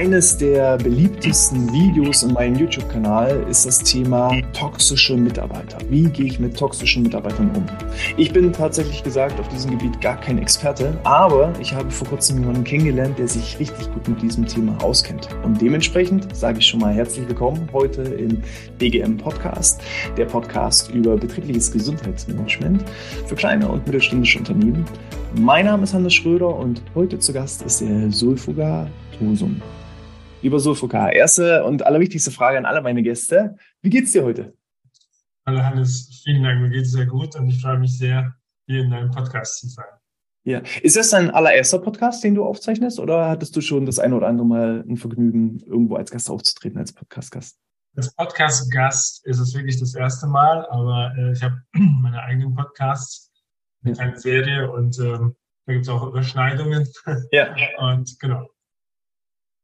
Eines der beliebtesten Videos in meinem YouTube-Kanal ist das Thema toxische Mitarbeiter. Wie gehe ich mit toxischen Mitarbeitern um? Ich bin tatsächlich gesagt auf diesem Gebiet gar kein Experte, aber ich habe vor kurzem jemanden kennengelernt, der sich richtig gut mit diesem Thema auskennt. Und dementsprechend sage ich schon mal herzlich willkommen heute im BGM Podcast, der Podcast über betriebliches Gesundheitsmanagement für kleine und mittelständische Unternehmen. Mein Name ist Hannes Schröder und heute zu Gast ist der Sulfuga Tosum. Lieber Sulfuka, erste und allerwichtigste Frage an alle meine Gäste. Wie geht's dir heute? Hallo Hannes, vielen Dank. Mir geht es sehr gut und ich freue mich sehr, hier in deinem Podcast zu sein. Ja. Ist das dein allererster Podcast, den du aufzeichnest, oder hattest du schon das eine oder andere Mal ein Vergnügen, irgendwo als Gast aufzutreten, als Podcast-Gast? Als Podcast-Gast ist es wirklich das erste Mal, aber äh, ich habe meine eigenen Podcasts, eine kleine Serie und ähm, da gibt es auch Überschneidungen. Ja. und genau.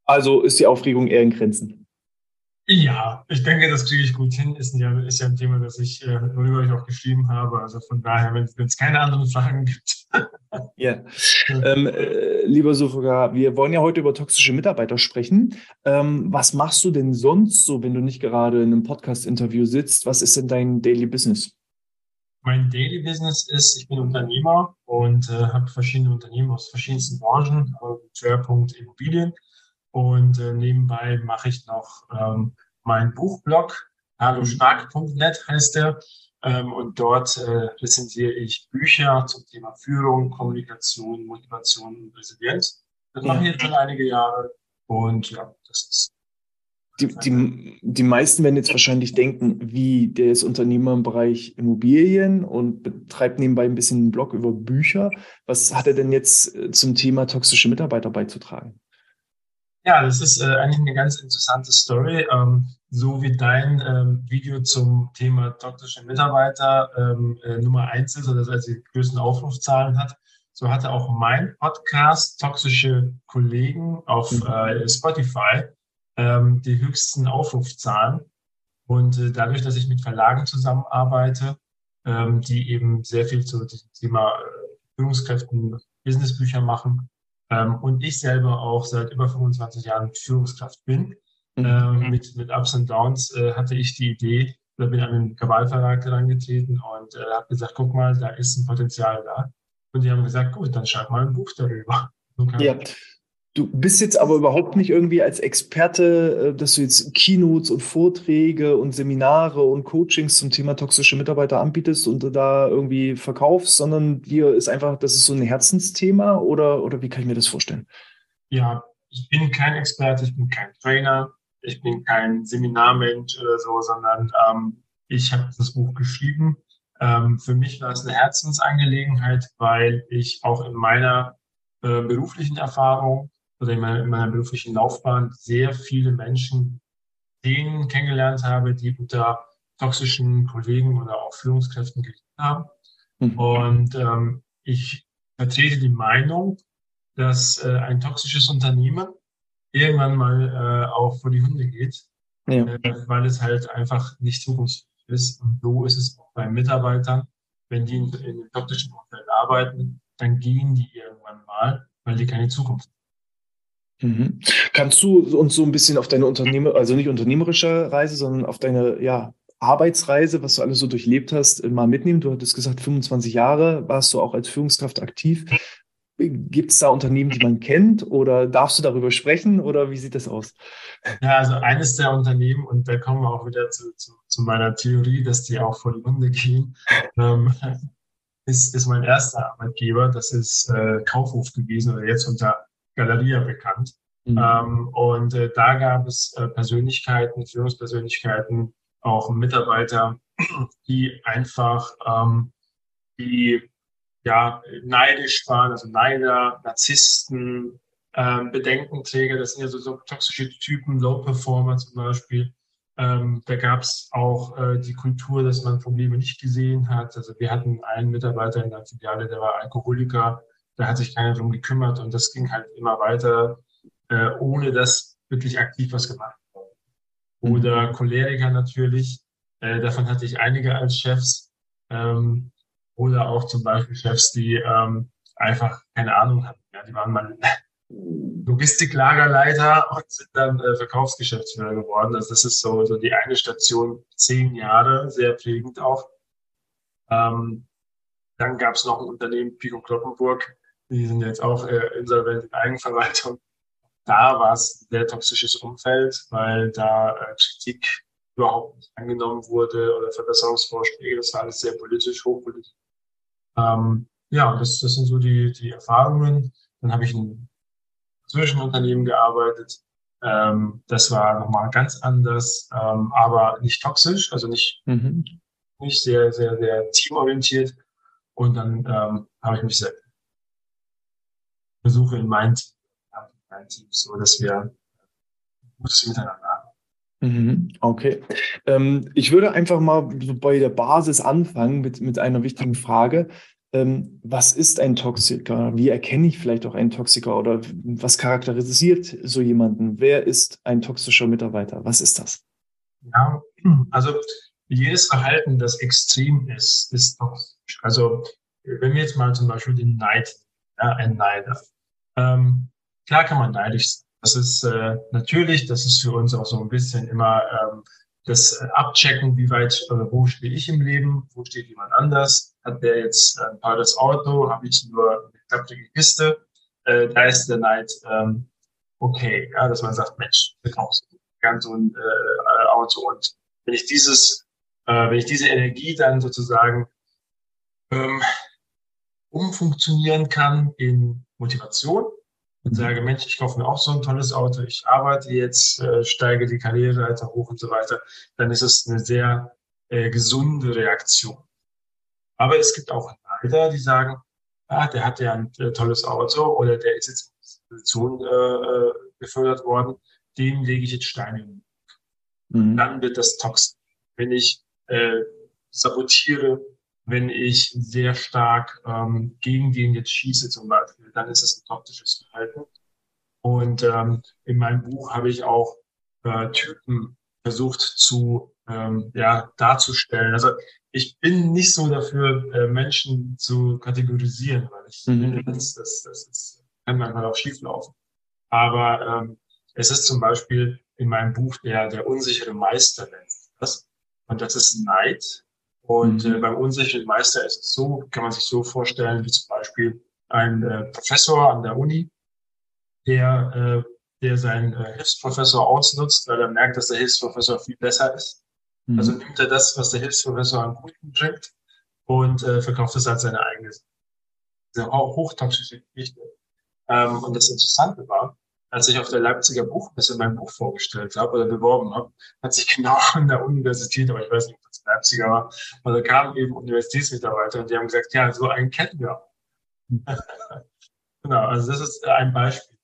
Also ist die Aufregung eher in Grenzen. Ja, ich denke, das kriege ich gut hin. Ist ja, ist ja ein Thema, das ich, äh, worüber ich auch geschrieben habe. Also von daher, wenn es keine anderen Fragen gibt. ja. Ähm, äh, lieber Sofoga, wir wollen ja heute über toxische Mitarbeiter sprechen. Ähm, was machst du denn sonst so, wenn du nicht gerade in einem Podcast-Interview sitzt? Was ist denn dein Daily Business? Mein Daily Business ist, ich bin Unternehmer und äh, habe verschiedene Unternehmen aus verschiedensten Branchen, Schwerpunkt Immobilien. Und äh, nebenbei mache ich noch ähm, meinen Buchblog, hallostark.net heißt der. Ähm, und dort äh, rezensiere ich Bücher zum Thema Führung, Kommunikation, Motivation und Resilienz. Das mache ich jetzt schon einige Jahre. Und ja, das ist die, die, die meisten werden jetzt wahrscheinlich denken, wie der ist Unternehmer im Bereich Immobilien und betreibt nebenbei ein bisschen einen Blog über Bücher. Was hat er denn jetzt äh, zum Thema toxische Mitarbeiter beizutragen? Ja, das ist äh, eigentlich eine ganz interessante Story. Ähm, so wie dein ähm, Video zum Thema toxische Mitarbeiter ähm, äh, Nummer eins ist oder das heißt die größten Aufrufzahlen hat, so hatte auch mein Podcast toxische Kollegen auf mhm. äh, Spotify ähm, die höchsten Aufrufzahlen. Und äh, dadurch, dass ich mit Verlagen zusammenarbeite, ähm, die eben sehr viel zu diesem Thema äh, Führungskräften Businessbücher machen, ähm, und ich selber auch seit über 25 Jahren Führungskraft bin. Mhm. Ähm, mit, mit Ups und Downs äh, hatte ich die Idee, oder bin an den Kabal-Verlag herangetreten und äh, habe gesagt, guck mal, da ist ein Potenzial da. Und die haben gesagt, gut, dann schreib mal ein Buch darüber. So ja. Du bist jetzt aber überhaupt nicht irgendwie als Experte, äh, dass du jetzt Keynotes und Vorträge und Seminare und Coachings zum Thema toxische Mitarbeiter anbietest und da irgendwie verkaufst, sondern dir ist einfach, das ist so ein Herzensthema oder, oder wie kann ich mir das vorstellen? Ja, ich bin kein Experte, ich bin kein Trainer, ich bin kein Seminarmensch oder so, sondern ähm, ich habe das Buch geschrieben. Ähm, für mich war es eine Herzensangelegenheit, weil ich auch in meiner äh, beruflichen Erfahrung oder in meiner, in meiner beruflichen Laufbahn sehr viele Menschen, denen kennengelernt habe, die unter toxischen Kollegen oder auch Führungskräften gelitten haben. Mhm. Und ähm, ich vertrete die Meinung, dass äh, ein toxisches Unternehmen irgendwann mal äh, auch vor die Hunde geht, ja. äh, weil es halt einfach nicht zukunftsfähig ist. Und so ist es auch bei Mitarbeitern. Wenn die in, in einem toxischen Umfeld arbeiten, dann gehen die irgendwann mal, weil die keine Zukunft haben. Mhm. Kannst du uns so ein bisschen auf deine Unternehmer, also nicht unternehmerische Reise, sondern auf deine ja, Arbeitsreise, was du alles so durchlebt hast, mal mitnehmen? Du hattest gesagt, 25 Jahre warst du auch als Führungskraft aktiv. Gibt es da Unternehmen, die man kennt oder darfst du darüber sprechen oder wie sieht das aus? Ja, also eines der Unternehmen, und da kommen wir auch wieder zu, zu, zu meiner Theorie, dass die auch vor die Hunde gehen, ähm, ist, ist mein erster Arbeitgeber. Das ist äh, Kaufhof gewesen oder jetzt unter Galeria bekannt. Mhm. Ähm, und äh, da gab es äh, Persönlichkeiten, Führungspersönlichkeiten, auch Mitarbeiter, die einfach ähm, die ja neidisch waren, also Neider, Narzissten, ähm, Bedenkenträger, das sind ja so, so toxische Typen, Low Performer zum Beispiel. Ähm, da gab es auch äh, die Kultur, dass man Probleme nicht gesehen hat. Also wir hatten einen Mitarbeiter in der Filiale, der war Alkoholiker, da hat sich keiner drum gekümmert und das ging halt immer weiter, äh, ohne dass wirklich aktiv was gemacht wurde. Oder mhm. Choleriker natürlich, äh, davon hatte ich einige als Chefs. Ähm, oder auch zum Beispiel Chefs, die ähm, einfach keine Ahnung hatten. Ja, die waren mal Logistiklagerleiter und sind dann äh, Verkaufsgeschäftsführer geworden. Also das ist so, so die eine Station, zehn Jahre, sehr prägend auch. Ähm, dann gab es noch ein Unternehmen, Pico Kloppenburg, die sind jetzt auch äh, insolvent in Eigenverwaltung. Da war es ein sehr toxisches Umfeld, weil da äh, Kritik überhaupt nicht angenommen wurde oder Verbesserungsvorschläge. Das war alles sehr politisch, hochpolitisch. Ähm, ja, das, das sind so die, die Erfahrungen. Dann habe ich ein Zwischenunternehmen gearbeitet. Ähm, das war nochmal ganz anders, ähm, aber nicht toxisch, also nicht, mhm. nicht sehr, sehr, sehr teamorientiert. Und dann ähm, habe ich mich selbst versuche in mein Team, mein Team, so dass wir gutes Miteinander haben. Mhm, okay. Ähm, ich würde einfach mal bei der Basis anfangen mit, mit einer wichtigen Frage. Ähm, was ist ein Toxiker? Wie erkenne ich vielleicht auch einen Toxiker oder was charakterisiert so jemanden? Wer ist ein toxischer Mitarbeiter? Was ist das? Ja, also jedes Verhalten, das extrem ist, ist toxisch. Also wenn wir jetzt mal zum Beispiel den Neid, ja, ein Neider. Ähm, klar kann man neidisch sein. Das ist äh, natürlich, das ist für uns auch so ein bisschen immer ähm, das Abchecken, wie weit, oder wo stehe ich im Leben, wo steht jemand anders, hat der jetzt ein teures Auto, habe ich nur eine klappige Kiste, äh, da ist der Neid ähm, okay, ja, dass man sagt, Mensch, du kaufst gern so ein äh, Auto. Und wenn ich dieses, äh, wenn ich diese Energie dann sozusagen ähm, umfunktionieren kann in Motivation, und sage, Mensch, ich kaufe mir auch so ein tolles Auto, ich arbeite jetzt, äh, steige die Karriereleiter hoch und so weiter, dann ist es eine sehr äh, gesunde Reaktion. Aber es gibt auch Neider, die sagen, ah, der hat ja ein äh, tolles Auto oder der ist jetzt in Position äh, äh, befördert worden, dem lege ich jetzt Steine in mhm. Dann wird das toxisch. Wenn ich äh, sabotiere, wenn ich sehr stark ähm, gegen den jetzt schieße zum Beispiel, dann ist es ein toxisches Verhalten. Und ähm, in meinem Buch habe ich auch äh, Typen versucht zu ähm, ja, darzustellen. Also ich bin nicht so dafür, äh, Menschen zu kategorisieren, weil ich mhm. finde, das, das, das ist, kann manchmal auch schieflaufen. Aber ähm, es ist zum Beispiel in meinem Buch der, der unsichere Meister nennt das. Und das ist Neid. Und mhm. äh, beim unsicheren Meister ist es so, kann man sich so vorstellen, wie zum Beispiel ein äh, Professor an der Uni, der, äh, der seinen äh, Hilfsprofessor ausnutzt, weil er merkt, dass der Hilfsprofessor viel besser ist. Mhm. Also nimmt er das, was der Hilfsprofessor an Guten bringt und äh, verkauft es als seine eigene. Hochtoxische Geschichte. Ähm, und das Interessante war, als ich auf der Leipziger Buchmesse mein Buch vorgestellt habe oder beworben habe, hat sich genau an der Universität, aber ich weiß nicht, ob das Leipziger war, da kamen eben Universitätsmitarbeiter und die haben gesagt, ja, so einen kennen wir. genau, also das ist ein Beispiel.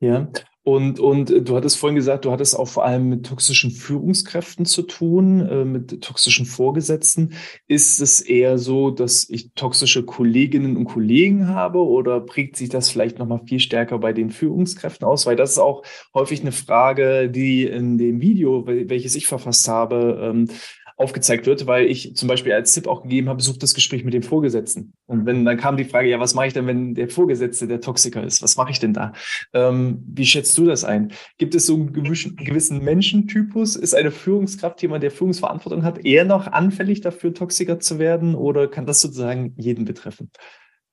Ja, und, und du hattest vorhin gesagt, du hattest auch vor allem mit toxischen Führungskräften zu tun, äh, mit toxischen Vorgesetzten. Ist es eher so, dass ich toxische Kolleginnen und Kollegen habe oder prägt sich das vielleicht nochmal viel stärker bei den Führungskräften aus? Weil das ist auch häufig eine Frage, die in dem Video, welches ich verfasst habe, ähm, aufgezeigt wird, weil ich zum Beispiel als Tipp auch gegeben habe, sucht das Gespräch mit dem Vorgesetzten. Und wenn dann kam die Frage, ja, was mache ich denn, wenn der Vorgesetzte der Toxiker ist? Was mache ich denn da? Ähm, wie schätzt du das ein? Gibt es so einen gewissen Menschentypus? Ist eine Führungskraft jemand, der Führungsverantwortung hat, eher noch anfällig dafür, Toxiker zu werden? Oder kann das sozusagen jeden betreffen?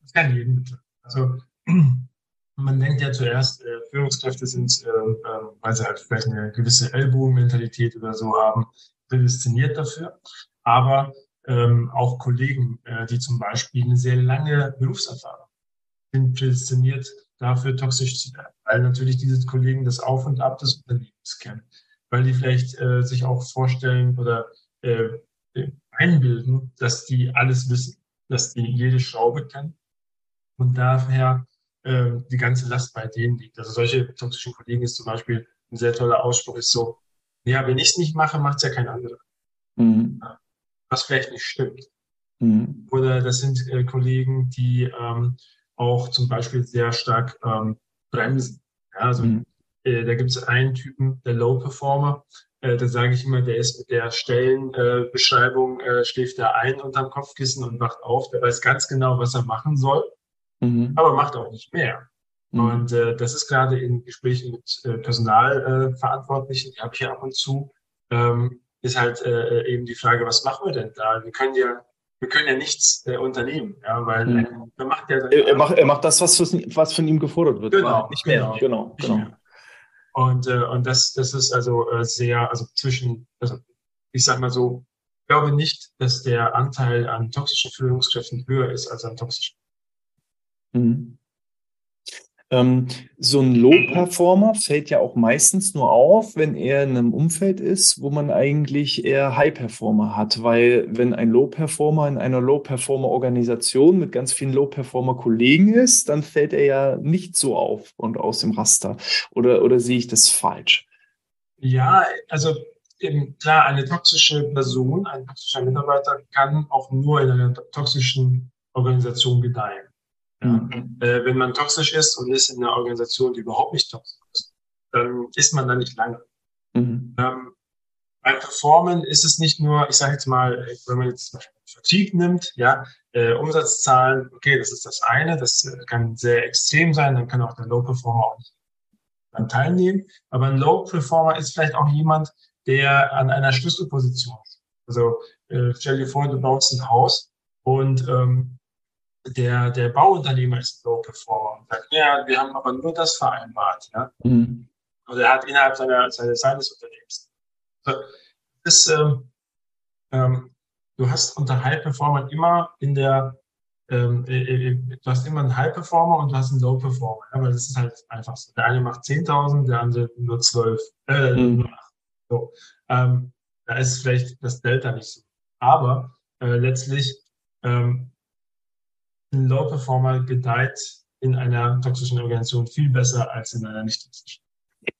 Das kann jeden betreffen. Also man denkt ja zuerst, äh, Führungskräfte sind, äh, äh, weil sie halt vielleicht eine gewisse Ellbogenmentalität oder so haben, prädestiniert dafür, aber ähm, auch Kollegen, äh, die zum Beispiel eine sehr lange Berufserfahrung sind prädestiniert dafür, toxisch zu werden, weil natürlich diese Kollegen das Auf und Ab des Unternehmens kennen, weil die vielleicht äh, sich auch vorstellen oder äh, einbilden, dass die alles wissen, dass die jede Schraube kennen. Und daher äh, die ganze Last bei denen liegt. Also solche toxischen Kollegen ist zum Beispiel ein sehr toller Ausspruch, ist so, ja, wenn ich es nicht mache, macht es ja kein anderer. Mhm. Was vielleicht nicht stimmt. Mhm. Oder das sind äh, Kollegen, die ähm, auch zum Beispiel sehr stark ähm, bremsen. Ja, also mhm. äh, da gibt es einen Typen, der Low Performer. Äh, da sage ich immer, der ist mit der Stellenbeschreibung, äh, schläft er ein unterm Kopfkissen und wacht auf. Der weiß ganz genau, was er machen soll, mhm. aber macht auch nicht mehr. Mhm. Und äh, das ist gerade in Gesprächen mit äh, Personalverantwortlichen, äh, die habe ich ja ab und zu, ähm, ist halt äh, eben die Frage, was machen wir denn da? Wir können ja, wir können ja nichts äh, unternehmen, ja, weil mhm. er macht ja er, er, macht, er macht das, was, was von ihm gefordert wird. Genau, nicht mehr. Genau, genau. genau. Mehr. Und, äh, und das, das ist also äh, sehr, also zwischen, also ich sag mal so, ich glaube nicht, dass der Anteil an toxischen Führungskräften höher ist als an toxischen. Mhm. Ähm, so ein Low-Performer fällt ja auch meistens nur auf, wenn er in einem Umfeld ist, wo man eigentlich eher High-Performer hat. Weil wenn ein Low-Performer in einer Low-Performer-Organisation mit ganz vielen Low-Performer-Kollegen ist, dann fällt er ja nicht so auf und aus dem Raster. Oder, oder sehe ich das falsch? Ja, also eben klar, eine toxische Person, ein toxischer Mitarbeiter kann auch nur in einer toxischen Organisation gedeihen. Ja. Mhm. Äh, wenn man toxisch ist und ist in einer Organisation, die überhaupt nicht toxisch ist, dann ist man da nicht lange. Mhm. Ähm, beim Performen ist es nicht nur, ich sage jetzt mal, wenn man jetzt zum Beispiel Vertrieb nimmt, ja, äh, Umsatzzahlen, okay, das ist das eine, das äh, kann sehr extrem sein, dann kann auch der Low Performer auch daran teilnehmen. Aber ein Low Performer ist vielleicht auch jemand, der an einer Schlüsselposition ist. Also äh, stell dir vor, du baust ein Haus und ähm, der, der Bauunternehmer ist ein Low Performer und sagt, ja, wir haben aber nur das vereinbart. Ja? Mhm. Und er hat innerhalb seiner, seines, seines Unternehmens. Das, ähm, ähm, du hast unter High Performer immer in der, ähm, äh, äh, äh, du hast immer einen High Performer und du hast einen Low Performer. Weil das ist halt einfach so. Der eine macht 10.000, der andere nur 12, äh, mhm. nur 8. So. Ähm, da ist vielleicht das Delta nicht so. Aber äh, letztlich ähm, ein Low-Performer gedeiht in einer toxischen Organisation viel besser als in einer nicht toxischen.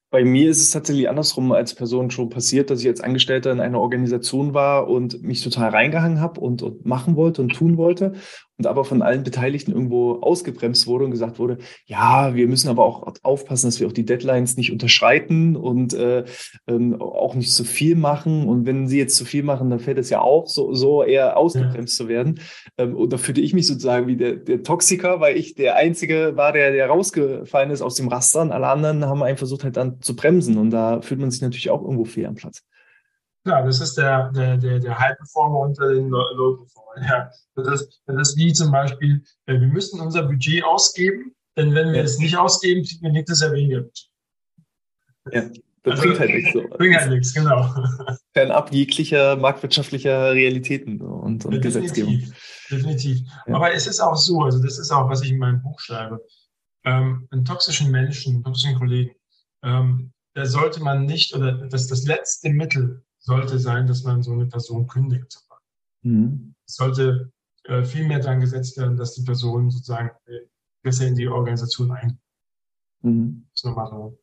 Bei mir ist es tatsächlich andersrum als Person schon passiert, dass ich als Angestellter in einer Organisation war und mich total reingehangen habe und, und machen wollte und tun wollte und aber von allen Beteiligten irgendwo ausgebremst wurde und gesagt wurde, ja, wir müssen aber auch aufpassen, dass wir auch die Deadlines nicht unterschreiten und äh, ähm, auch nicht zu viel machen. Und wenn sie jetzt zu viel machen, dann fällt es ja auch so, so eher ausgebremst ja. zu werden. Ähm, und da fühlte ich mich sozusagen wie der, der Toxiker, weil ich der Einzige war, der, der rausgefallen ist aus dem Raster. Und alle anderen haben einen versucht halt dann zu bremsen. Und da fühlt man sich natürlich auch irgendwo fehl am Platz. Ja, das ist der, der, der, der High-Performer unter den Low-Performer. Ja, das, ist, das ist wie zum Beispiel, äh, wir müssen unser Budget ausgeben, denn wenn wir ja. es nicht ausgeben, kriegen wir nächstes Jahr weniger Budget. Ja, das also, bringt halt nichts so. Bringt halt nichts, genau. Fernab jeglicher marktwirtschaftlicher Realitäten und, und ja, Gesetzgebung. Definitiv. definitiv. Ja. Aber es ist auch so, also das ist auch, was ich in meinem Buch schreibe. Ähm, einen toxischen Menschen, einen toxischen Kollegen, ähm, da sollte man nicht, oder das, das letzte Mittel, sollte sein, dass man so eine Person kündigt. Mhm. Es sollte äh, viel mehr daran gesetzt werden, dass die Person sozusagen äh, besser in die Organisation eingeht. Mhm. Das ist nochmal so.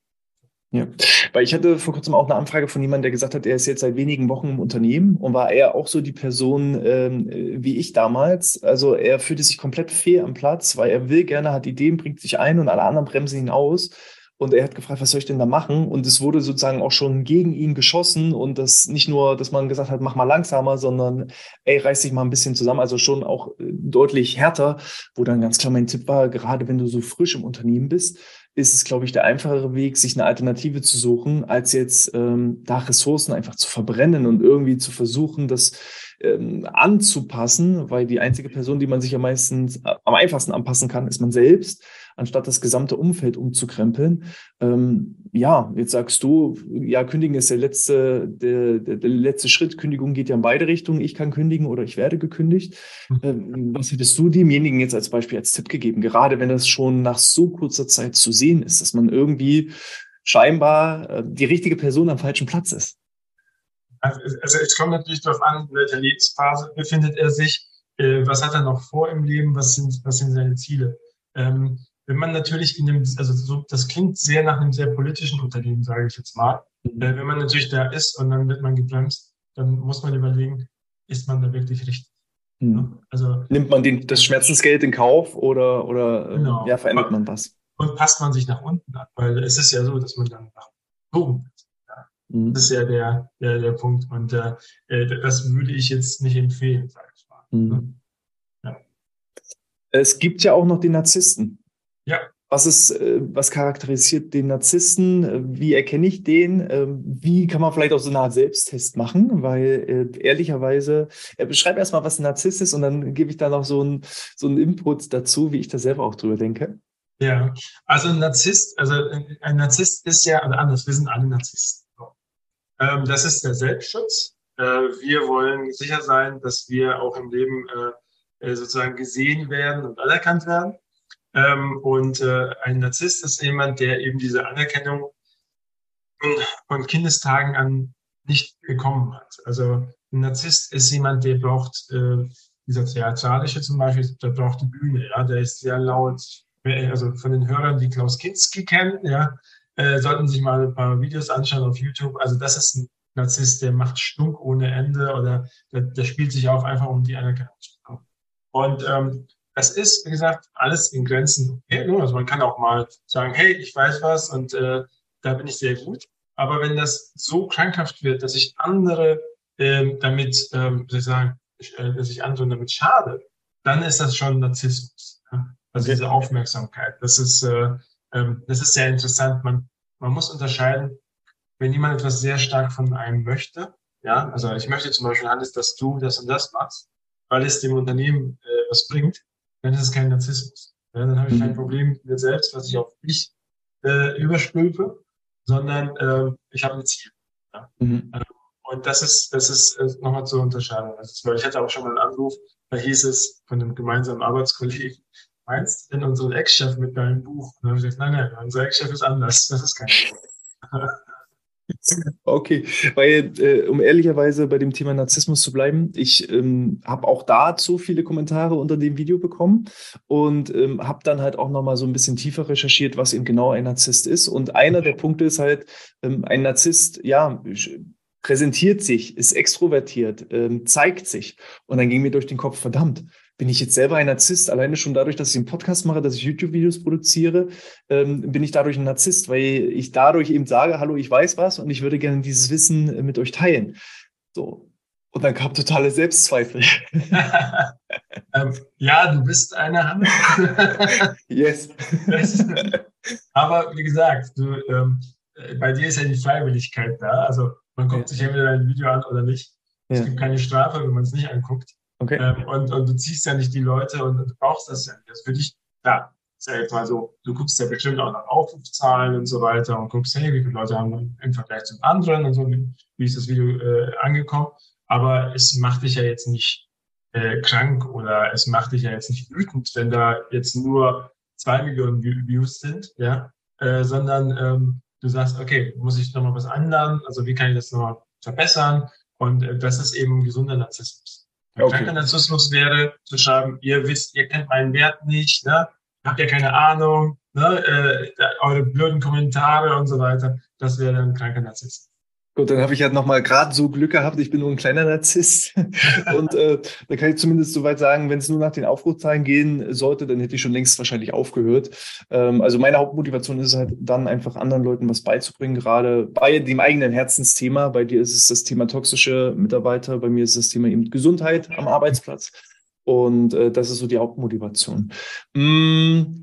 Ja, weil ich hatte vor kurzem auch eine Anfrage von jemandem, der gesagt hat, er ist jetzt seit wenigen Wochen im Unternehmen und war er auch so die Person ähm, wie ich damals. Also er fühlte sich komplett fehl am Platz, weil er will gerne, hat Ideen, bringt sich ein und alle anderen bremsen ihn aus. Und er hat gefragt, was soll ich denn da machen? Und es wurde sozusagen auch schon gegen ihn geschossen. Und das nicht nur, dass man gesagt hat, mach mal langsamer, sondern ey, reiß dich mal ein bisschen zusammen. Also schon auch äh, deutlich härter, wo dann ganz klar mein Tipp war, gerade wenn du so frisch im Unternehmen bist, ist es, glaube ich, der einfachere Weg, sich eine Alternative zu suchen, als jetzt ähm, da Ressourcen einfach zu verbrennen und irgendwie zu versuchen, das ähm, anzupassen, weil die einzige Person, die man sich am meistens, äh, am einfachsten anpassen kann, ist man selbst, anstatt das gesamte Umfeld umzukrempeln. Ähm, ja, jetzt sagst du, ja, kündigen ist der letzte, der, der, der, letzte Schritt. Kündigung geht ja in beide Richtungen. Ich kann kündigen oder ich werde gekündigt. Mhm. Ähm, was hättest du demjenigen jetzt als Beispiel, als Tipp gegeben? Gerade wenn das schon nach so kurzer Zeit zu sehen ist, dass man irgendwie scheinbar äh, die richtige Person am falschen Platz ist. Also, also es kommt natürlich darauf an, in welcher Lebensphase befindet er sich, äh, was hat er noch vor im Leben, was sind, was sind seine Ziele. Ähm, wenn man natürlich in dem, also so, das klingt sehr nach einem sehr politischen Unternehmen, sage ich jetzt mal. Mhm. Äh, wenn man natürlich da ist und dann wird man gebremst, dann muss man überlegen, ist man da wirklich richtig? Mhm. Also, Nimmt man den, das Schmerzensgeld in Kauf oder, oder ähm, genau. ja, verändert man was? Und passt man sich nach unten an, weil es ist ja so, dass man dann nach oben Mhm. Das ist ja der, der, der Punkt. Und äh, äh, das würde ich jetzt nicht empfehlen, sage ich mal. Mhm. Ja. Es gibt ja auch noch den Narzissten. Ja. was ist, äh, was charakterisiert den Narzissten? Wie erkenne ich den? Ähm, wie kann man vielleicht auch so eine Art Selbsttest machen? Weil äh, ehrlicherweise, äh, beschreib erstmal, was ein Narzisst ist und dann gebe ich da noch so einen so einen Input dazu, wie ich da selber auch drüber denke. Ja, also ein Narzisst, also ein Narzisst ist ja, oder anders, wir sind alle Narzissten. Ähm, das ist der Selbstschutz. Äh, wir wollen sicher sein, dass wir auch im Leben äh, äh sozusagen gesehen werden und anerkannt werden. Ähm, und äh, ein Narzisst ist jemand, der eben diese Anerkennung von Kindestagen an nicht bekommen hat. Also ein Narzisst ist jemand, der braucht, äh, dieser Theatralische zum Beispiel, der braucht die Bühne, ja, der ist sehr laut, also von den Hörern, die Klaus Kinski kennen, ja, äh, sollten sich mal ein paar Videos anschauen auf YouTube. Also das ist ein Narzisst, der macht Stunk ohne Ende oder der, der spielt sich auf einfach um die Anerkennung zu bekommen. Und ähm, das ist, wie gesagt, alles in Grenzen. Also man kann auch mal sagen, hey, ich weiß was und äh, da bin ich sehr gut. Aber wenn das so krankhaft wird, dass ich andere ähm, damit, ähm, ich sagen, äh, dass ich andere damit schade, dann ist das schon Narzissmus. Ja? Also okay. diese Aufmerksamkeit. Das ist, äh, ähm, das ist sehr interessant. Man, man muss unterscheiden, wenn jemand etwas sehr stark von einem möchte, ja, also ich möchte zum Beispiel, Hannes, dass du das und das machst, weil es dem Unternehmen äh, was bringt, dann ist es kein Narzissmus. Ja, dann habe ich kein mhm. Problem mit mir selbst, was ich auf mich äh, überstülpe, sondern äh, ich habe ein Ziel. Ja? Mhm. Ähm, und das ist, das ist äh, nochmal zur Unterscheidung. Also, ich hatte auch schon mal einen Anruf, da hieß es von einem gemeinsamen Arbeitskollegen, meinst denn unseren Ex-Chef mit deinem Buch? Und dann habe ich gesagt, nein, nein, unser Ex-Chef ist anders. Das ist kein Okay, weil, äh, um ehrlicherweise bei dem Thema Narzissmus zu bleiben, ich ähm, habe auch dazu viele Kommentare unter dem Video bekommen und ähm, habe dann halt auch nochmal so ein bisschen tiefer recherchiert, was eben genau ein Narzisst ist. Und einer der Punkte ist halt, ähm, ein Narzisst, ja, präsentiert sich, ist extrovertiert, ähm, zeigt sich. Und dann ging mir durch den Kopf, verdammt, bin ich jetzt selber ein Narzisst? Alleine schon dadurch, dass ich einen Podcast mache, dass ich YouTube-Videos produziere, ähm, bin ich dadurch ein Narzisst, weil ich dadurch eben sage, hallo, ich weiß was und ich würde gerne dieses Wissen äh, mit euch teilen. So. Und dann kam totale Selbstzweifel. ähm, ja, du bist eine Hand. yes. Aber wie gesagt, du, ähm, äh, bei dir ist ja die Freiwilligkeit da. Also man guckt ja. sich entweder ein Video an oder nicht. Es ja. gibt keine Strafe, wenn man es nicht anguckt. Okay. Ähm, und, und du ziehst ja nicht die Leute und, du brauchst das ja nicht. Das für dich, ja, ist ja jetzt mal so, du guckst ja bestimmt auch nach Aufrufzahlen und so weiter und guckst, hey, wie viele Leute haben im Vergleich zum anderen und so, wie, wie ist das Video äh, angekommen. Aber es macht dich ja jetzt nicht äh, krank oder es macht dich ja jetzt nicht wütend, wenn da jetzt nur zwei Millionen Views sind, ja, äh, sondern ähm, du sagst, okay, muss ich nochmal was ändern? Also wie kann ich das nochmal verbessern? Und äh, das ist eben gesunder Narzissmus. Okay. Narzissmus wäre zu schreiben, ihr wisst, ihr kennt meinen Wert nicht, ne? habt ja keine Ahnung, ne? äh, eure blöden Kommentare und so weiter. Das wäre ein kranker Narzissmus. Gut, dann habe ich ja halt nochmal gerade so Glück gehabt, ich bin nur ein kleiner Narzisst. und äh, da kann ich zumindest soweit sagen, wenn es nur nach den Aufrufzahlen gehen sollte, dann hätte ich schon längst wahrscheinlich aufgehört. Ähm, also meine Hauptmotivation ist es halt dann einfach anderen Leuten was beizubringen, gerade bei dem eigenen Herzensthema. Bei dir ist es das Thema toxische Mitarbeiter, bei mir ist es das Thema eben Gesundheit am Arbeitsplatz. Und äh, das ist so die Hauptmotivation. Mmh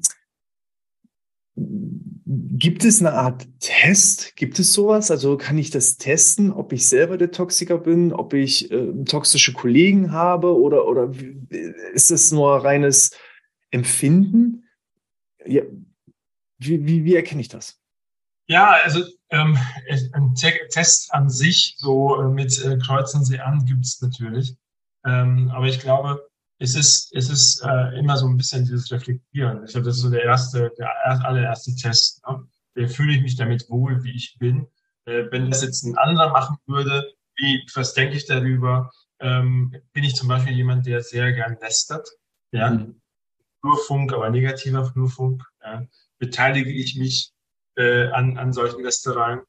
Gibt es eine Art Test? Gibt es sowas? Also kann ich das testen, ob ich selber der Toxiker bin, ob ich äh, toxische Kollegen habe oder, oder ist das nur reines Empfinden? Ja. Wie, wie, wie erkenne ich das? Ja, also ähm, ein Test an sich, so äh, mit äh, Kreuzen Sie an, gibt es natürlich. Ähm, aber ich glaube, es ist, es ist äh, immer so ein bisschen dieses Reflektieren. Ich glaube, das ist so der erste, der allererste Test. Ne? Wie fühle ich mich damit wohl, wie ich bin? Äh, wenn das jetzt ein anderer machen würde, wie, was denke ich darüber? Ähm, bin ich zum Beispiel jemand, der sehr gern lästert? Ja? Mhm. Flurfunk, aber negativer Flurfunk. Ja? Beteilige ich mich äh, an, an solchen Lästereien?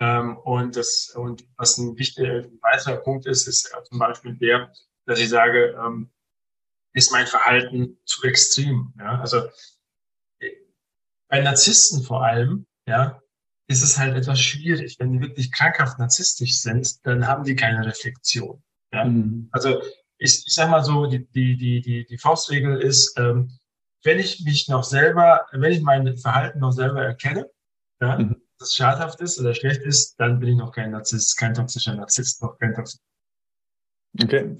Ähm, und das, und was ein wichtiger, ein weiterer Punkt ist, ist zum Beispiel der, dass ich sage, ähm, ist mein Verhalten zu extrem. Ja? Also bei Narzissten vor allem, ja, ist es halt etwas schwierig. Wenn die wirklich krankhaft narzisstisch sind, dann haben die keine Reflexion. Ja? Mhm. Also ich, ich sag mal so, die, die, die, die, die Faustregel ist, ähm, wenn ich mich noch selber, wenn ich mein Verhalten noch selber erkenne, ja, mhm. das schadhaft ist oder schlecht ist, dann bin ich noch kein Narzisst, kein toxischer Narzisst, noch kein toxischer. Okay.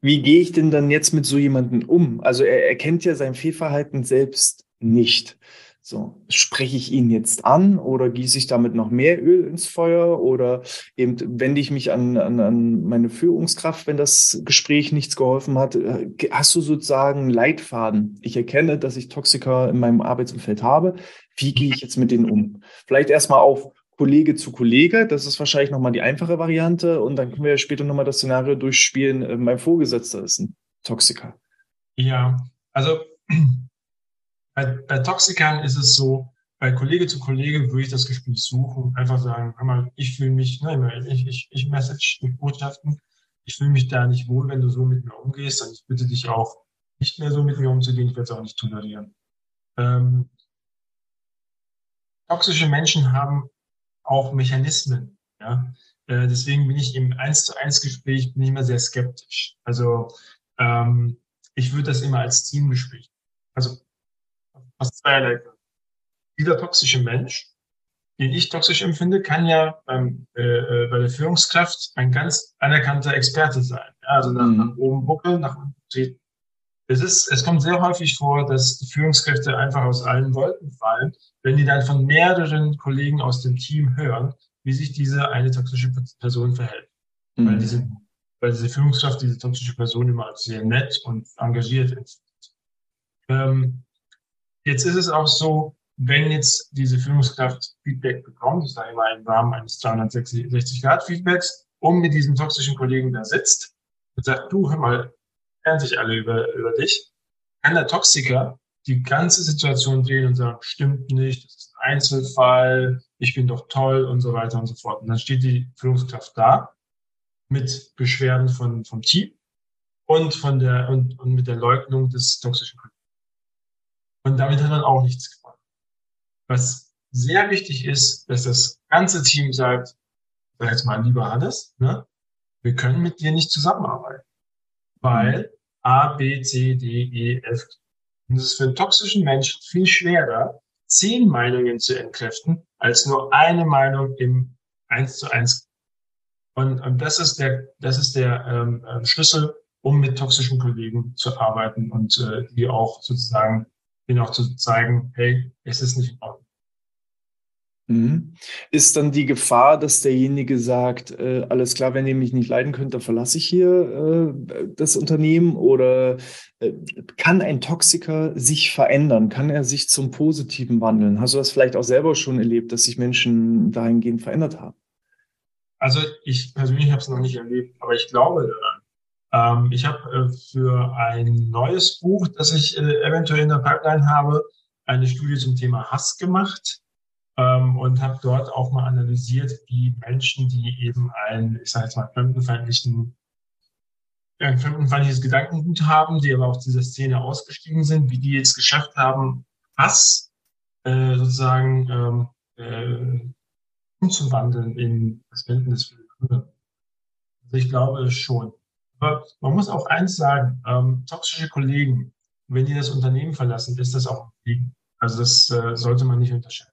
Wie gehe ich denn dann jetzt mit so jemandem um? Also er erkennt ja sein Fehlverhalten selbst nicht. So, spreche ich ihn jetzt an oder gieße ich damit noch mehr Öl ins Feuer oder eben wende ich mich an, an, an meine Führungskraft, wenn das Gespräch nichts geholfen hat? Äh, hast du sozusagen Leitfaden? Ich erkenne, dass ich Toxiker in meinem Arbeitsumfeld habe. Wie gehe ich jetzt mit denen um? Vielleicht erstmal auf Kollege zu Kollege. Das ist wahrscheinlich nochmal die einfache Variante. Und dann können wir später nochmal das Szenario durchspielen. Äh, mein Vorgesetzter ist ein Toxiker. Ja, also bei, bei Toxikern ist es so, bei Kollege zu Kollege würde ich das Gespräch suchen, einfach sagen, mal, ich fühle mich, ne, ich, ich, ich message durch Botschaften, ich fühle mich da nicht wohl, wenn du so mit mir umgehst, und ich bitte dich auch, nicht mehr so mit mir umzugehen, ich werde es auch nicht tolerieren. Ähm, toxische Menschen haben auch Mechanismen, ja. Äh, deswegen bin ich im eins zu eins Gespräch bin ich immer sehr skeptisch. Also ähm, ich würde das immer als Teamgespräch. Also aus zweierlei Gründen. Dieser toxische Mensch, den ich toxisch empfinde, kann ja beim, äh, äh, bei der Führungskraft ein ganz anerkannter Experte sein. Ja, also nach, mhm. nach oben buckeln, nach unten treten. Es, ist, es kommt sehr häufig vor, dass die Führungskräfte einfach aus allen Wolken fallen, wenn die dann von mehreren Kollegen aus dem Team hören, wie sich diese eine toxische Person verhält. Mhm. Weil, diese, weil diese Führungskraft diese toxische Person immer als sehr nett und engagiert ist. Ähm, Jetzt ist es auch so, wenn jetzt diese Führungskraft Feedback bekommt, ich sage immer im Rahmen eines 360-Grad-Feedbacks, um mit diesem toxischen Kollegen da sitzt und sagt, du, hör mal, hören sich alle über, über dich, kann der Toxiker die ganze Situation drehen und sagen, stimmt nicht, das ist ein Einzelfall, ich bin doch toll und so weiter und so fort. Und dann steht die Führungskraft da mit Beschwerden von, vom Team und von der, und, und mit der Leugnung des toxischen Kollegen. Und damit hat man auch nichts gewonnen. Was sehr wichtig ist, dass das ganze Team sagt, sag jetzt mal, lieber Hannes, ne, wir können mit dir nicht zusammenarbeiten. Weil A, B, C, D, E, F. Und es ist für einen toxischen Menschen viel schwerer, zehn Meinungen zu entkräften, als nur eine Meinung im eins zu eins. Und, und das ist der, das ist der ähm, äh, Schlüssel, um mit toxischen Kollegen zu arbeiten und äh, die auch sozusagen ihnen auch zu zeigen, hey, es ist nicht in Ordnung. Mhm. Ist dann die Gefahr, dass derjenige sagt, äh, alles klar, wenn ihr mich nicht leiden könnt, dann verlasse ich hier äh, das Unternehmen? Oder äh, kann ein Toxiker sich verändern? Kann er sich zum Positiven wandeln? Hast du das vielleicht auch selber schon erlebt, dass sich Menschen dahingehend verändert haben? Also ich persönlich habe es noch nicht erlebt, aber ich glaube daran. Ähm, ich habe äh, für ein neues Buch, das ich äh, eventuell in der Pipeline habe, eine Studie zum Thema Hass gemacht ähm, und habe dort auch mal analysiert, wie Menschen, die eben ein, ich sage jetzt mal, fremdenfeindlichen ein fremdenfeindliches Gedankengut haben, die aber aus dieser Szene ausgestiegen sind, wie die jetzt geschafft haben, Hass äh, sozusagen ähm, äh, umzuwandeln in Verständnis für andere. Also ich glaube schon. Aber man muss auch eins sagen, ähm, toxische Kollegen, wenn die das Unternehmen verlassen, ist das auch ein Fliegen. Also das äh, sollte man nicht unterscheiden.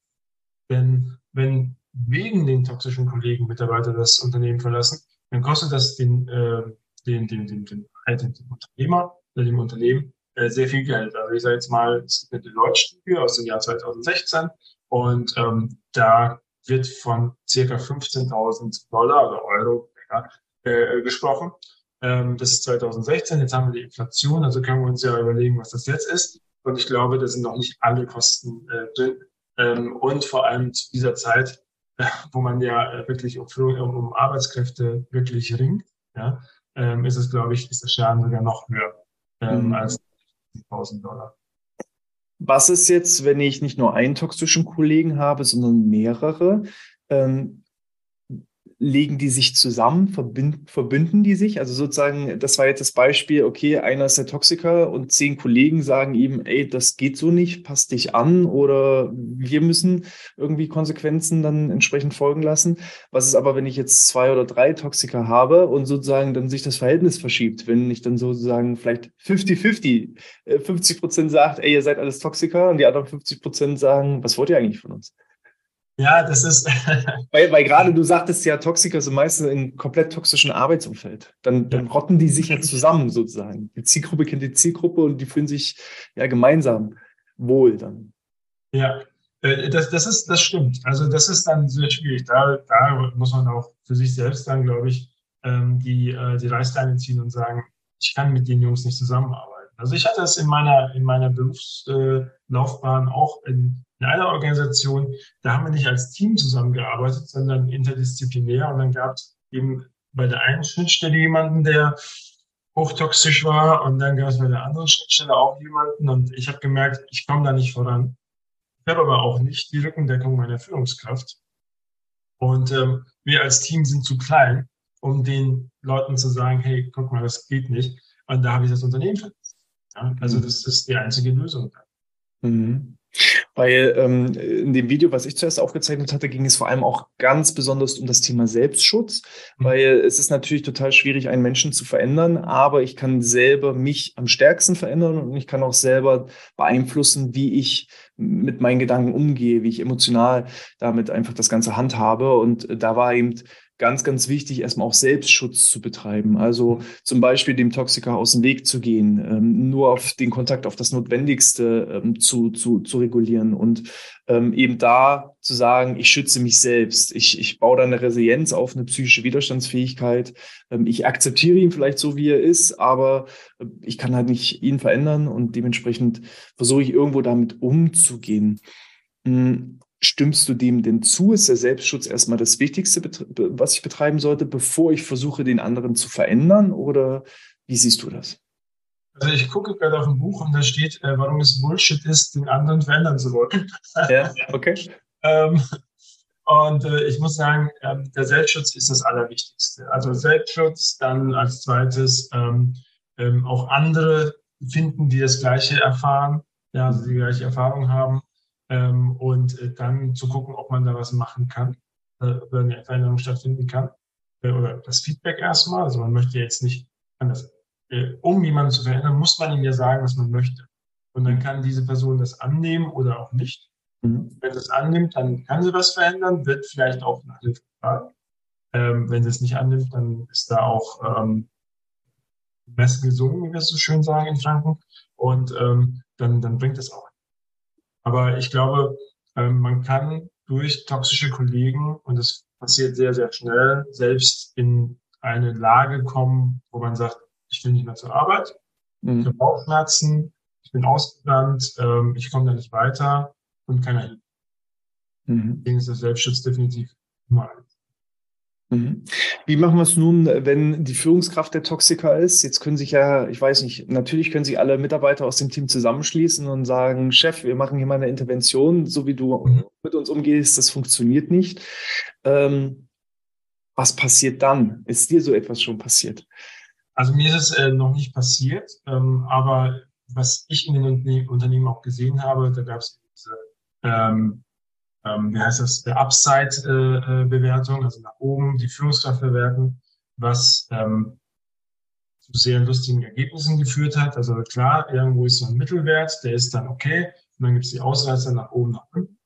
Denn wenn wegen den toxischen Kollegen Mitarbeiter das Unternehmen verlassen, dann kostet das den, äh, den, den, den, den, halt den Unternehmer oder dem Unternehmen äh, sehr viel Geld. Also ich sage jetzt mal, es gibt eine Deloitte-Studie aus dem Jahr 2016 und ähm, da wird von circa 15.000 Dollar oder Euro ja, äh, gesprochen. Ähm, das ist 2016, jetzt haben wir die Inflation, also können wir uns ja überlegen, was das jetzt ist. Und ich glaube, da sind noch nicht alle Kosten äh, drin. Ähm, und vor allem zu dieser Zeit, äh, wo man ja äh, wirklich um, um, Arbeitskräfte wirklich ringt, ja, ähm, ist es, glaube ich, ist der Schaden sogar noch höher ähm, mhm. als 1000 Dollar. Was ist jetzt, wenn ich nicht nur einen toxischen Kollegen habe, sondern mehrere? Ähm, legen die sich zusammen, verbinden, verbünden die sich? Also sozusagen, das war jetzt das Beispiel, okay, einer ist der Toxiker und zehn Kollegen sagen ihm, ey, das geht so nicht, passt dich an oder wir müssen irgendwie Konsequenzen dann entsprechend folgen lassen. Was ist aber, wenn ich jetzt zwei oder drei Toxiker habe und sozusagen dann sich das Verhältnis verschiebt, wenn ich dann sozusagen vielleicht 50-50, 50 äh, Prozent sagt, ey, ihr seid alles Toxiker und die anderen 50 Prozent sagen, was wollt ihr eigentlich von uns? Ja, das ist. weil, weil gerade du sagtest ja, Toxiker sind meistens in komplett toxischen Arbeitsumfeld. Dann, dann rotten die sich ja zusammen sozusagen. Die Zielgruppe kennt die Zielgruppe und die fühlen sich ja gemeinsam wohl dann. Ja, äh, das, das, ist, das stimmt. Also das ist dann sehr schwierig. Da, da muss man auch für sich selbst dann, glaube ich, ähm, die, äh, die Reißleine ziehen und sagen, ich kann mit den Jungs nicht zusammenarbeiten. Also ich hatte das in meiner, in meiner Berufslaufbahn auch in in einer Organisation, da haben wir nicht als Team zusammengearbeitet, sondern interdisziplinär. Und dann gab es eben bei der einen Schnittstelle jemanden, der hochtoxisch war und dann gab es bei der anderen Schnittstelle auch jemanden und ich habe gemerkt, ich komme da nicht voran. Ich habe aber auch nicht die Rückendeckung meiner Führungskraft. Und ähm, wir als Team sind zu klein, um den Leuten zu sagen, hey, guck mal, das geht nicht. Und da habe ich das Unternehmen verlassen. Ja, also mhm. das ist die einzige Lösung. Mhm. Weil ähm, in dem Video, was ich zuerst aufgezeichnet hatte, ging es vor allem auch ganz besonders um das Thema Selbstschutz, mhm. weil es ist natürlich total schwierig, einen Menschen zu verändern, aber ich kann selber mich am stärksten verändern und ich kann auch selber beeinflussen, wie ich mit meinen Gedanken umgehe, wie ich emotional damit einfach das Ganze handhabe. Und da war eben ganz, ganz wichtig, erstmal auch Selbstschutz zu betreiben. Also zum Beispiel dem Toxiker aus dem Weg zu gehen, ähm, nur auf den Kontakt auf das Notwendigste ähm, zu, zu, zu regulieren und ähm, eben da zu sagen, ich schütze mich selbst, ich, ich baue da eine Resilienz auf, eine psychische Widerstandsfähigkeit. Ähm, ich akzeptiere ihn vielleicht so, wie er ist, aber äh, ich kann halt nicht ihn verändern und dementsprechend versuche ich irgendwo damit umzugehen. Stimmst du dem denn zu? Ist der Selbstschutz erstmal das Wichtigste, was ich betreiben sollte, bevor ich versuche, den anderen zu verändern? Oder wie siehst du das? Also ich gucke gerade auf ein Buch und da steht, äh, warum es Bullshit ist, den anderen verändern zu wollen. Ja, okay. ähm, und äh, ich muss sagen, äh, der Selbstschutz ist das Allerwichtigste. Also Selbstschutz, dann als zweites ähm, ähm, auch andere finden, die das Gleiche erfahren, ja, also die gleiche Erfahrung haben ähm, und äh, dann zu gucken, ob man da was machen kann, äh, oder eine Veränderung stattfinden kann. Äh, oder das Feedback erstmal. Also man möchte jetzt nicht anders. Äh, um jemanden zu verändern, muss man ihm ja sagen, was man möchte. Und dann kann diese Person das annehmen oder auch nicht. Mhm. Wenn sie es annimmt, dann kann sie was verändern, wird vielleicht auch nach Hilfe gefragt. Ähm, wenn sie es nicht annimmt, dann ist da auch ähm, Messe gesungen, wie wir es so schön sagen in Franken. Und ähm, dann, dann bringt es auch aber ich glaube, ähm, man kann durch toxische Kollegen, und das passiert sehr, sehr schnell, selbst in eine Lage kommen, wo man sagt, ich will nicht mehr zur Arbeit, mhm. ich habe Bauchschmerzen, ich bin ausgebrannt, ähm, ich komme da nicht weiter und keiner hilft. Mhm. Deswegen ist das Selbstschutz definitiv. Mhm. Wie machen wir es nun, wenn die Führungskraft der Toxiker ist? Jetzt können sich ja, ich weiß nicht, natürlich können sich alle Mitarbeiter aus dem Team zusammenschließen und sagen, Chef, wir machen hier mal eine Intervention, so wie du mhm. mit uns umgehst, das funktioniert nicht. Ähm, was passiert dann? Ist dir so etwas schon passiert? Also mir ist es äh, noch nicht passiert, ähm, aber was ich in den Unternehmen auch gesehen habe, da gab es diese ähm, ähm, wie heißt das, Upside-Bewertung, äh, äh also nach oben die Führungskraft bewerten, was ähm, zu sehr lustigen Ergebnissen geführt hat. Also klar, irgendwo ist so ein Mittelwert, der ist dann okay, und dann gibt es die Ausreißer nach oben, nach unten.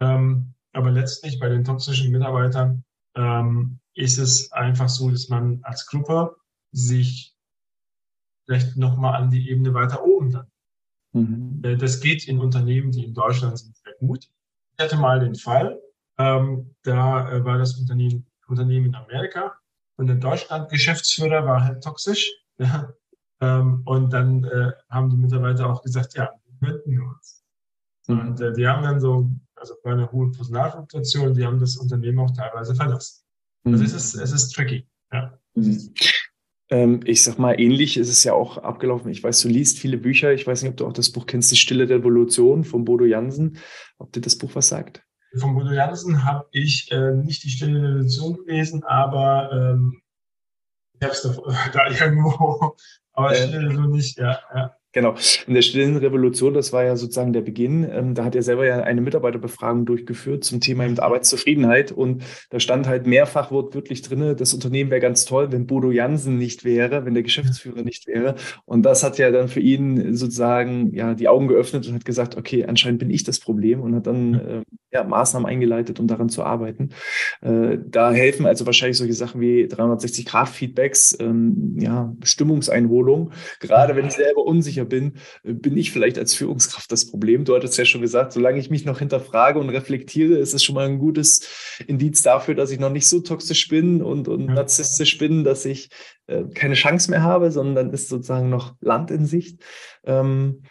Ähm, aber letztlich bei den toxischen Mitarbeitern ähm, ist es einfach so, dass man als Gruppe sich vielleicht nochmal an die Ebene weiter oben dann. Mhm. Äh, das geht in Unternehmen, die in Deutschland sind, sehr gut hatte mal den Fall, ähm, da äh, war das Unternehmen, Unternehmen in Amerika und der Deutschland-Geschäftsführer war halt toxisch. Ja, ähm, und dann äh, haben die Mitarbeiter auch gesagt, ja, könnten wir uns. Mhm. Und äh, die haben dann so, also bei einer hohen Personalfluktuation, die haben das Unternehmen auch teilweise verlassen. Also mhm. Also es ist, es ist tricky. Ja. Mhm. Ähm, ich sag mal, ähnlich ist es ja auch abgelaufen. Ich weiß, du liest viele Bücher. Ich weiß nicht, ob du auch das Buch kennst, Die Stille der Evolution von Bodo Jansen. Ob dir das Buch was sagt? von Bodo Jansen habe ich äh, nicht die Stille Revolution gelesen, aber ähm, ich habe es da, da irgendwo, aber äh, Stille Revolution nicht, ja, ja. Genau. In der stillen Revolution, das war ja sozusagen der Beginn, ähm, da hat er selber ja eine Mitarbeiterbefragung durchgeführt zum Thema eben Arbeitszufriedenheit und da stand halt mehrfach wortwörtlich drin, das Unternehmen wäre ganz toll, wenn Bodo Jansen nicht wäre, wenn der Geschäftsführer nicht wäre. Und das hat ja dann für ihn sozusagen ja die Augen geöffnet und hat gesagt, okay, anscheinend bin ich das Problem und hat dann äh, ja, Maßnahmen eingeleitet, um daran zu arbeiten. Äh, da helfen also wahrscheinlich solche Sachen wie 360-Grad-Feedbacks, ähm, ja, Stimmungseinholung. Gerade wenn ich selber unsicher bin, äh, bin ich vielleicht als Führungskraft das Problem. Du hattest ja schon gesagt, solange ich mich noch hinterfrage und reflektiere, ist es schon mal ein gutes Indiz dafür, dass ich noch nicht so toxisch bin und, und ja. narzisstisch bin, dass ich äh, keine Chance mehr habe, sondern ist sozusagen noch Land in Sicht. Ähm,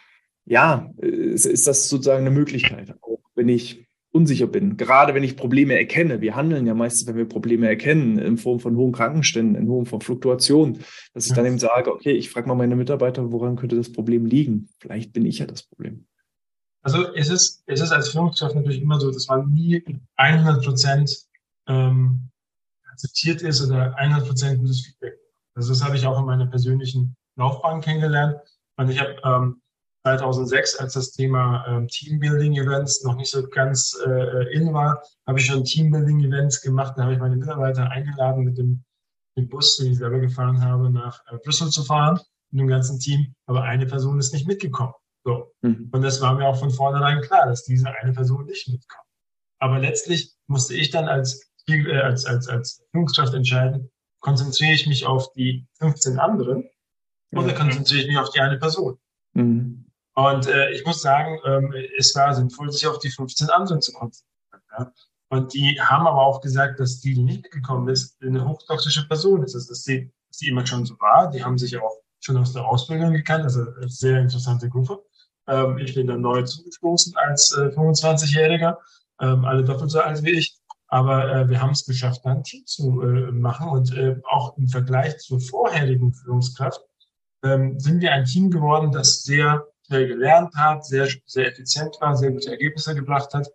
ja, ist, ist das sozusagen eine Möglichkeit, auch wenn ich unsicher bin. Gerade wenn ich Probleme erkenne. Wir handeln ja meistens, wenn wir Probleme erkennen, in Form von hohen Krankenständen, in Form von Fluktuation, dass ich dann eben sage, okay, ich frage mal meine Mitarbeiter, woran könnte das Problem liegen? Vielleicht bin ich ja das Problem. Also es ist, es ist als Führungskraft natürlich immer so, dass man nie 100 Prozent ähm, akzeptiert ist oder 100 Prozent gutes Feedback. Also das habe ich auch in meiner persönlichen Laufbahn kennengelernt. Und ich habe ähm, 2006, als das Thema ähm, Teambuilding-Events noch nicht so ganz äh, in war, habe ich schon Teambuilding-Events gemacht. Da habe ich meine Mitarbeiter eingeladen, mit dem, dem Bus, den ich selber gefahren habe, nach äh, Brüssel zu fahren, mit dem ganzen Team. Aber eine Person ist nicht mitgekommen. So. Mhm. Und das war mir auch von vornherein klar, dass diese eine Person nicht mitkommt. Aber letztlich musste ich dann als, äh, als, als, als Führungskraft entscheiden, konzentriere ich mich auf die 15 anderen oder konzentriere ich mich auf die eine Person? Mhm. Und äh, ich muss sagen, ähm, es war sinnvoll, sich auf die 15 anderen zu konzentrieren. Ja? Und die haben aber auch gesagt, dass die, nicht gekommen ist, eine hochtoxische Person ist. Also, dass sie, dass die immer schon so war. Die haben sich auch schon aus der Ausbildung gekannt. Also eine sehr interessante Gruppe. Ähm, ich bin dann neu zugestoßen als äh, 25-Jähriger, ähm, alle doppelt so alt wie ich. Aber äh, wir haben es geschafft, ein Team zu äh, machen. Und äh, auch im Vergleich zur vorherigen Führungskraft ähm, sind wir ein Team geworden, das sehr schnell gelernt hat, sehr, sehr effizient war, sehr gute Ergebnisse gebracht hat.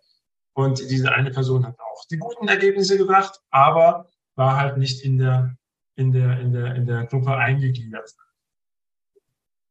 Und diese eine Person hat auch die guten Ergebnisse gebracht, aber war halt nicht in der, in der, in der, in der Gruppe eingegliedert.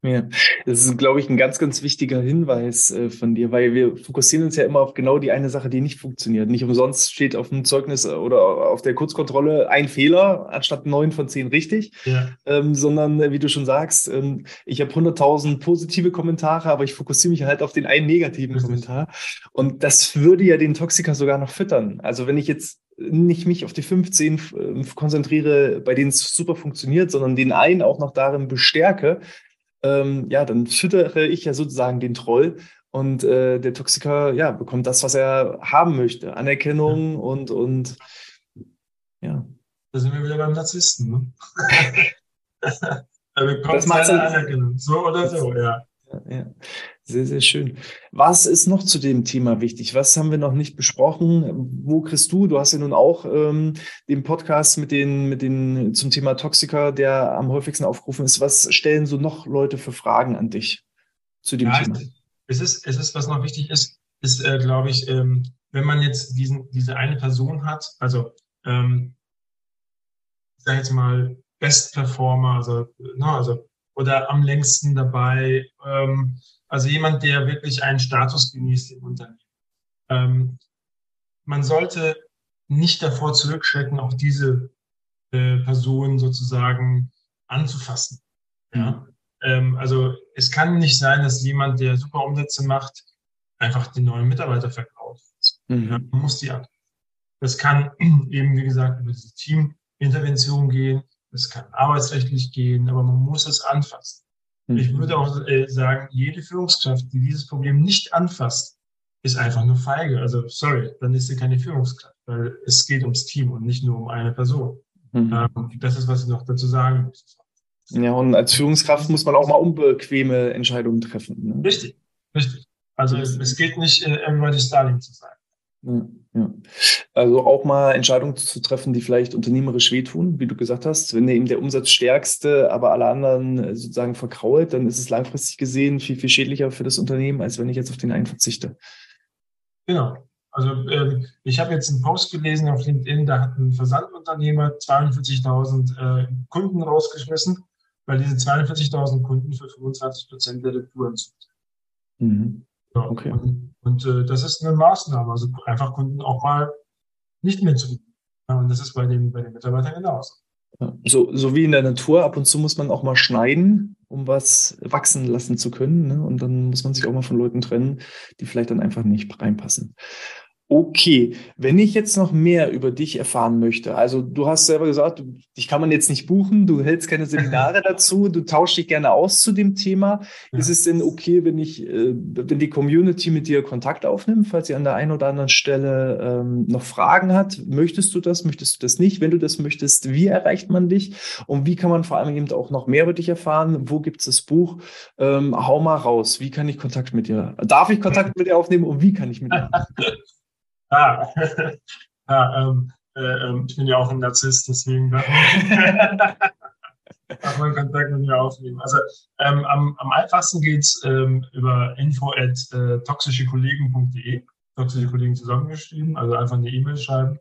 Ja, das ist, glaube ich, ein ganz, ganz wichtiger Hinweis äh, von dir, weil wir fokussieren uns ja immer auf genau die eine Sache, die nicht funktioniert. Nicht umsonst steht auf dem Zeugnis oder auf der Kurzkontrolle ein Fehler anstatt neun von zehn richtig, ja. ähm, sondern äh, wie du schon sagst, ähm, ich habe 100.000 positive Kommentare, aber ich fokussiere mich halt auf den einen negativen richtig. Kommentar. Und das würde ja den Toxiker sogar noch füttern. Also wenn ich jetzt nicht mich auf die 15 äh, konzentriere, bei denen es super funktioniert, sondern den einen auch noch darin bestärke, ähm, ja, dann füttere ich ja sozusagen den Troll und äh, der Toxiker ja, bekommt das, was er haben möchte. Anerkennung ja. und, und ja. Da sind wir wieder beim Narzissten. Ne? er bekommt das seine Anerkennung. So oder so, ja. Ja, ja. Sehr, sehr schön. Was ist noch zu dem Thema wichtig? Was haben wir noch nicht besprochen? Wo kriegst du, du hast ja nun auch ähm, den Podcast mit den, mit den zum Thema Toxiker, der am häufigsten aufgerufen ist. Was stellen so noch Leute für Fragen an dich zu dem ja, Thema? Es ist, es ist, was noch wichtig ist, ist, äh, glaube ich, ähm, wenn man jetzt diesen, diese eine Person hat, also ähm, ich sage jetzt mal Best Performer, also, ne, also oder am längsten dabei, ähm, also jemand, der wirklich einen Status genießt im Unternehmen. Ähm, man sollte nicht davor zurückschrecken, auch diese äh, Person sozusagen anzufassen. Ja? Ähm, also es kann nicht sein, dass jemand, der super Umsätze macht, einfach den neuen Mitarbeiter verkauft. Mhm. Ja, man muss die an. Das kann eben, wie gesagt, über diese Teamintervention gehen, das kann arbeitsrechtlich gehen, aber man muss es anfassen. Mhm. Ich würde auch äh, sagen, jede Führungskraft, die dieses Problem nicht anfasst, ist einfach nur feige. Also sorry, dann ist sie keine Führungskraft, weil es geht ums Team und nicht nur um eine Person. Mhm. Ähm, das ist, was ich noch dazu sagen muss. Ja, und als Führungskraft muss man auch mal unbequeme Entscheidungen treffen. Ne? Richtig, richtig. Also es geht nicht, äh, everybody's darling zu sein. Ja, ja. Also auch mal Entscheidungen zu treffen, die vielleicht unternehmerisch wehtun, wie du gesagt hast. Wenn eben der Umsatz stärkste, aber alle anderen äh, sozusagen verkrault, dann ist es langfristig gesehen viel, viel schädlicher für das Unternehmen, als wenn ich jetzt auf den einen verzichte. Genau. Also ähm, ich habe jetzt einen Post gelesen auf LinkedIn, da hat ein Versandunternehmer 42.000 äh, Kunden rausgeschmissen, weil diese 42.000 Kunden für 25 Prozent der Retouren sucht. Mhm. Ja, okay. Und, und äh, das ist eine Maßnahme, also einfach Kunden auch mal nicht mehr zu bieten. Ja, und das ist bei den, bei den Mitarbeitern genauso. So, so wie in der Natur, ab und zu muss man auch mal schneiden, um was wachsen lassen zu können. Ne? Und dann muss man sich auch mal von Leuten trennen, die vielleicht dann einfach nicht reinpassen. Okay, wenn ich jetzt noch mehr über dich erfahren möchte, also du hast selber gesagt, dich kann man jetzt nicht buchen, du hältst keine Seminare dazu, du tauschst dich gerne aus zu dem Thema. Ja. Ist es denn okay, wenn ich, äh, wenn die Community mit dir Kontakt aufnimmt, falls sie an der einen oder anderen Stelle ähm, noch Fragen hat? Möchtest du das? Möchtest du das nicht? Wenn du das möchtest, wie erreicht man dich? Und wie kann man vor allem eben auch noch mehr über dich erfahren? Wo gibt es das Buch? Ähm, hau mal raus. Wie kann ich Kontakt mit dir? Darf ich Kontakt mit dir aufnehmen und wie kann ich mit dir? Ah, ja, ähm, äh, ähm, ich bin ja auch ein Narzisst, deswegen darf man Kontakt mit mir aufnehmen. Also ähm, am, am einfachsten geht's ähm, über info at äh, toxischekollegen.de, toxische Kollegen zusammengeschrieben, also einfach eine E-Mail schreiben.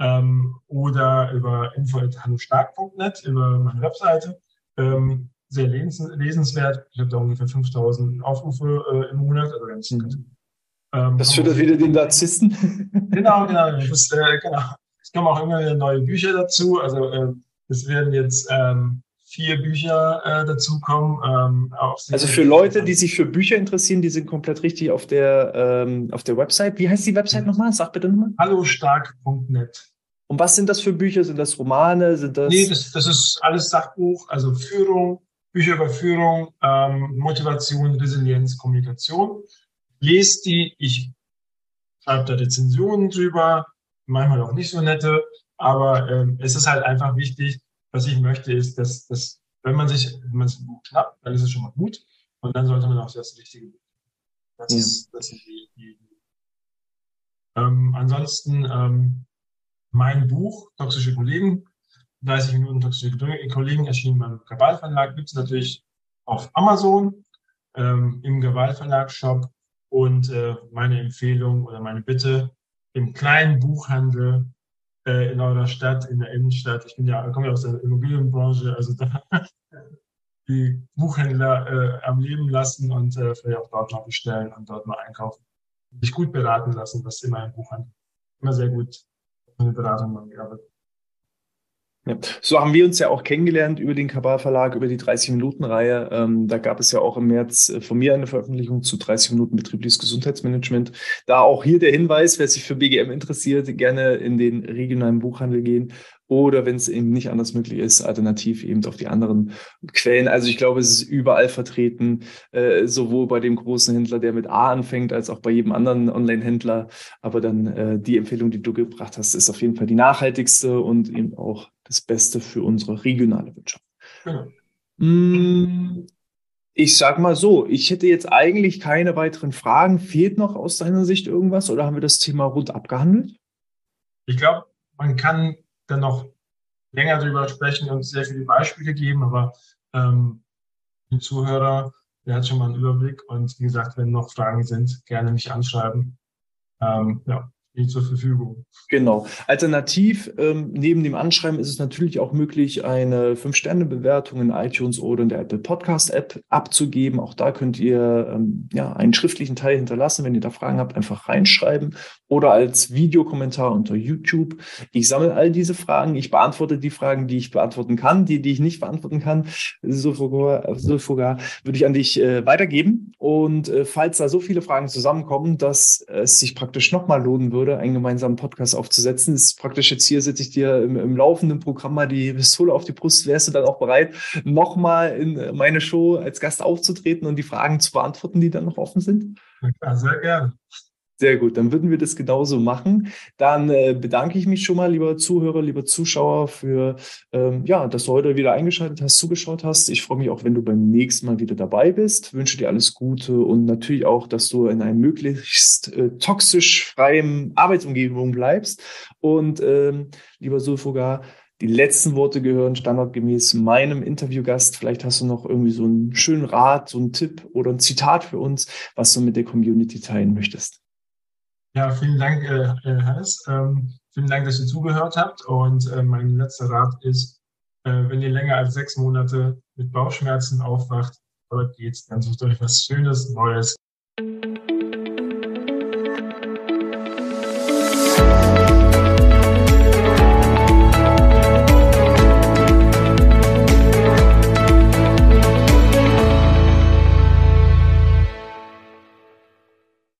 Ähm, oder über info at hallostark.net, über meine Webseite. Ähm, sehr lesens lesenswert. Ich habe da ungefähr 5000 Aufrufe äh, im Monat, also ganz, mhm. Ähm, das führt wieder den Narzissten. Genau, genau. Das, äh, genau. Es kommen auch immer wieder neue Bücher dazu. Also äh, es werden jetzt ähm, vier Bücher äh, dazukommen. Ähm, also für Leute, die sich für Bücher interessieren, die sind komplett richtig auf der, ähm, auf der Website. Wie heißt die Website nochmal? Sag bitte nochmal. Hallostark.net. Und was sind das für Bücher? Sind das Romane? Sind das nee, das, das ist alles Sachbuch, also Führung, Bücher über Führung, ähm, Motivation, Resilienz, Kommunikation lese die, ich schreibe da Rezensionen drüber, manchmal auch nicht so nette, aber ähm, es ist halt einfach wichtig, was ich möchte, ist, dass, dass wenn man sich, wenn man es schnappt, dann ist es schon mal gut. Und dann sollte man auch das Richtige Das ja. ist, das sind die, die ähm, ansonsten ähm, mein Buch, Toxische Kollegen, 30 Minuten toxische Kollegen, erschienen beim Kabal Verlag, gibt es natürlich auf Amazon, ähm, im Kabal Verlag Shop und äh, meine Empfehlung oder meine Bitte im kleinen Buchhandel äh, in eurer Stadt, in der Innenstadt. Ich bin ja, komme ja aus der Immobilienbranche, also da die Buchhändler äh, am Leben lassen und äh, vielleicht auch dort mal bestellen und dort mal einkaufen. Sich gut beraten lassen, das ist immer ein Buchhandel. Immer sehr gut eine Beratung mal gearbeitet. Ja. So haben wir uns ja auch kennengelernt über den Kabal Verlag, über die 30-Minuten-Reihe. Ähm, da gab es ja auch im März äh, von mir eine Veröffentlichung zu 30 Minuten betriebliches Gesundheitsmanagement. Da auch hier der Hinweis, wer sich für BGM interessiert, gerne in den regionalen Buchhandel gehen oder wenn es eben nicht anders möglich ist, alternativ eben auf die anderen Quellen. Also ich glaube, es ist überall vertreten, äh, sowohl bei dem großen Händler, der mit A anfängt, als auch bei jedem anderen Online-Händler. Aber dann äh, die Empfehlung, die du gebracht hast, ist auf jeden Fall die nachhaltigste und eben auch das Beste für unsere regionale Wirtschaft. Mm, ich sag mal so, ich hätte jetzt eigentlich keine weiteren Fragen. Fehlt noch aus deiner Sicht irgendwas oder haben wir das Thema rund abgehandelt? Ich glaube, man kann dann noch länger darüber sprechen und sehr viele Beispiele geben, aber ähm, ein Zuhörer, der hat schon mal einen Überblick und wie gesagt, wenn noch Fragen sind, gerne mich anschreiben. Ähm, ja steht zur Verfügung. Genau. Alternativ, ähm, neben dem Anschreiben ist es natürlich auch möglich, eine 5-Sterne-Bewertung in iTunes oder in der Apple Podcast-App abzugeben. Auch da könnt ihr ähm, ja, einen schriftlichen Teil hinterlassen. Wenn ihr da Fragen habt, einfach reinschreiben oder als Videokommentar unter YouTube. Ich sammle all diese Fragen. Ich beantworte die Fragen, die ich beantworten kann. Die, die ich nicht beantworten kann, so sogar würde ich an dich äh, weitergeben. Und äh, falls da so viele Fragen zusammenkommen, dass es sich praktisch nochmal lohnen würde, würde, einen gemeinsamen Podcast aufzusetzen. Das ist praktisch jetzt hier, setze ich dir im, im laufenden Programm mal die Pistole auf die Brust. Wärst du dann auch bereit, nochmal in meine Show als Gast aufzutreten und die Fragen zu beantworten, die dann noch offen sind? Ja, sehr gerne. Sehr gut, dann würden wir das genauso machen. Dann äh, bedanke ich mich schon mal, lieber Zuhörer, lieber Zuschauer, für ähm, ja, dass du heute wieder eingeschaltet hast, zugeschaut hast. Ich freue mich auch, wenn du beim nächsten Mal wieder dabei bist. Wünsche dir alles Gute und natürlich auch, dass du in einem möglichst äh, toxisch freien Arbeitsumgebung bleibst. Und ähm, lieber Sulfogar, die letzten Worte gehören standardgemäß meinem Interviewgast. Vielleicht hast du noch irgendwie so einen schönen Rat, so einen Tipp oder ein Zitat für uns, was du mit der Community teilen möchtest. Ja, vielen Dank, äh, Hannes. Ähm, vielen Dank, dass ihr zugehört habt. Und äh, mein letzter Rat ist, äh, wenn ihr länger als sechs Monate mit Bauchschmerzen aufwacht, dort geht's, dann sucht euch was Schönes, Neues.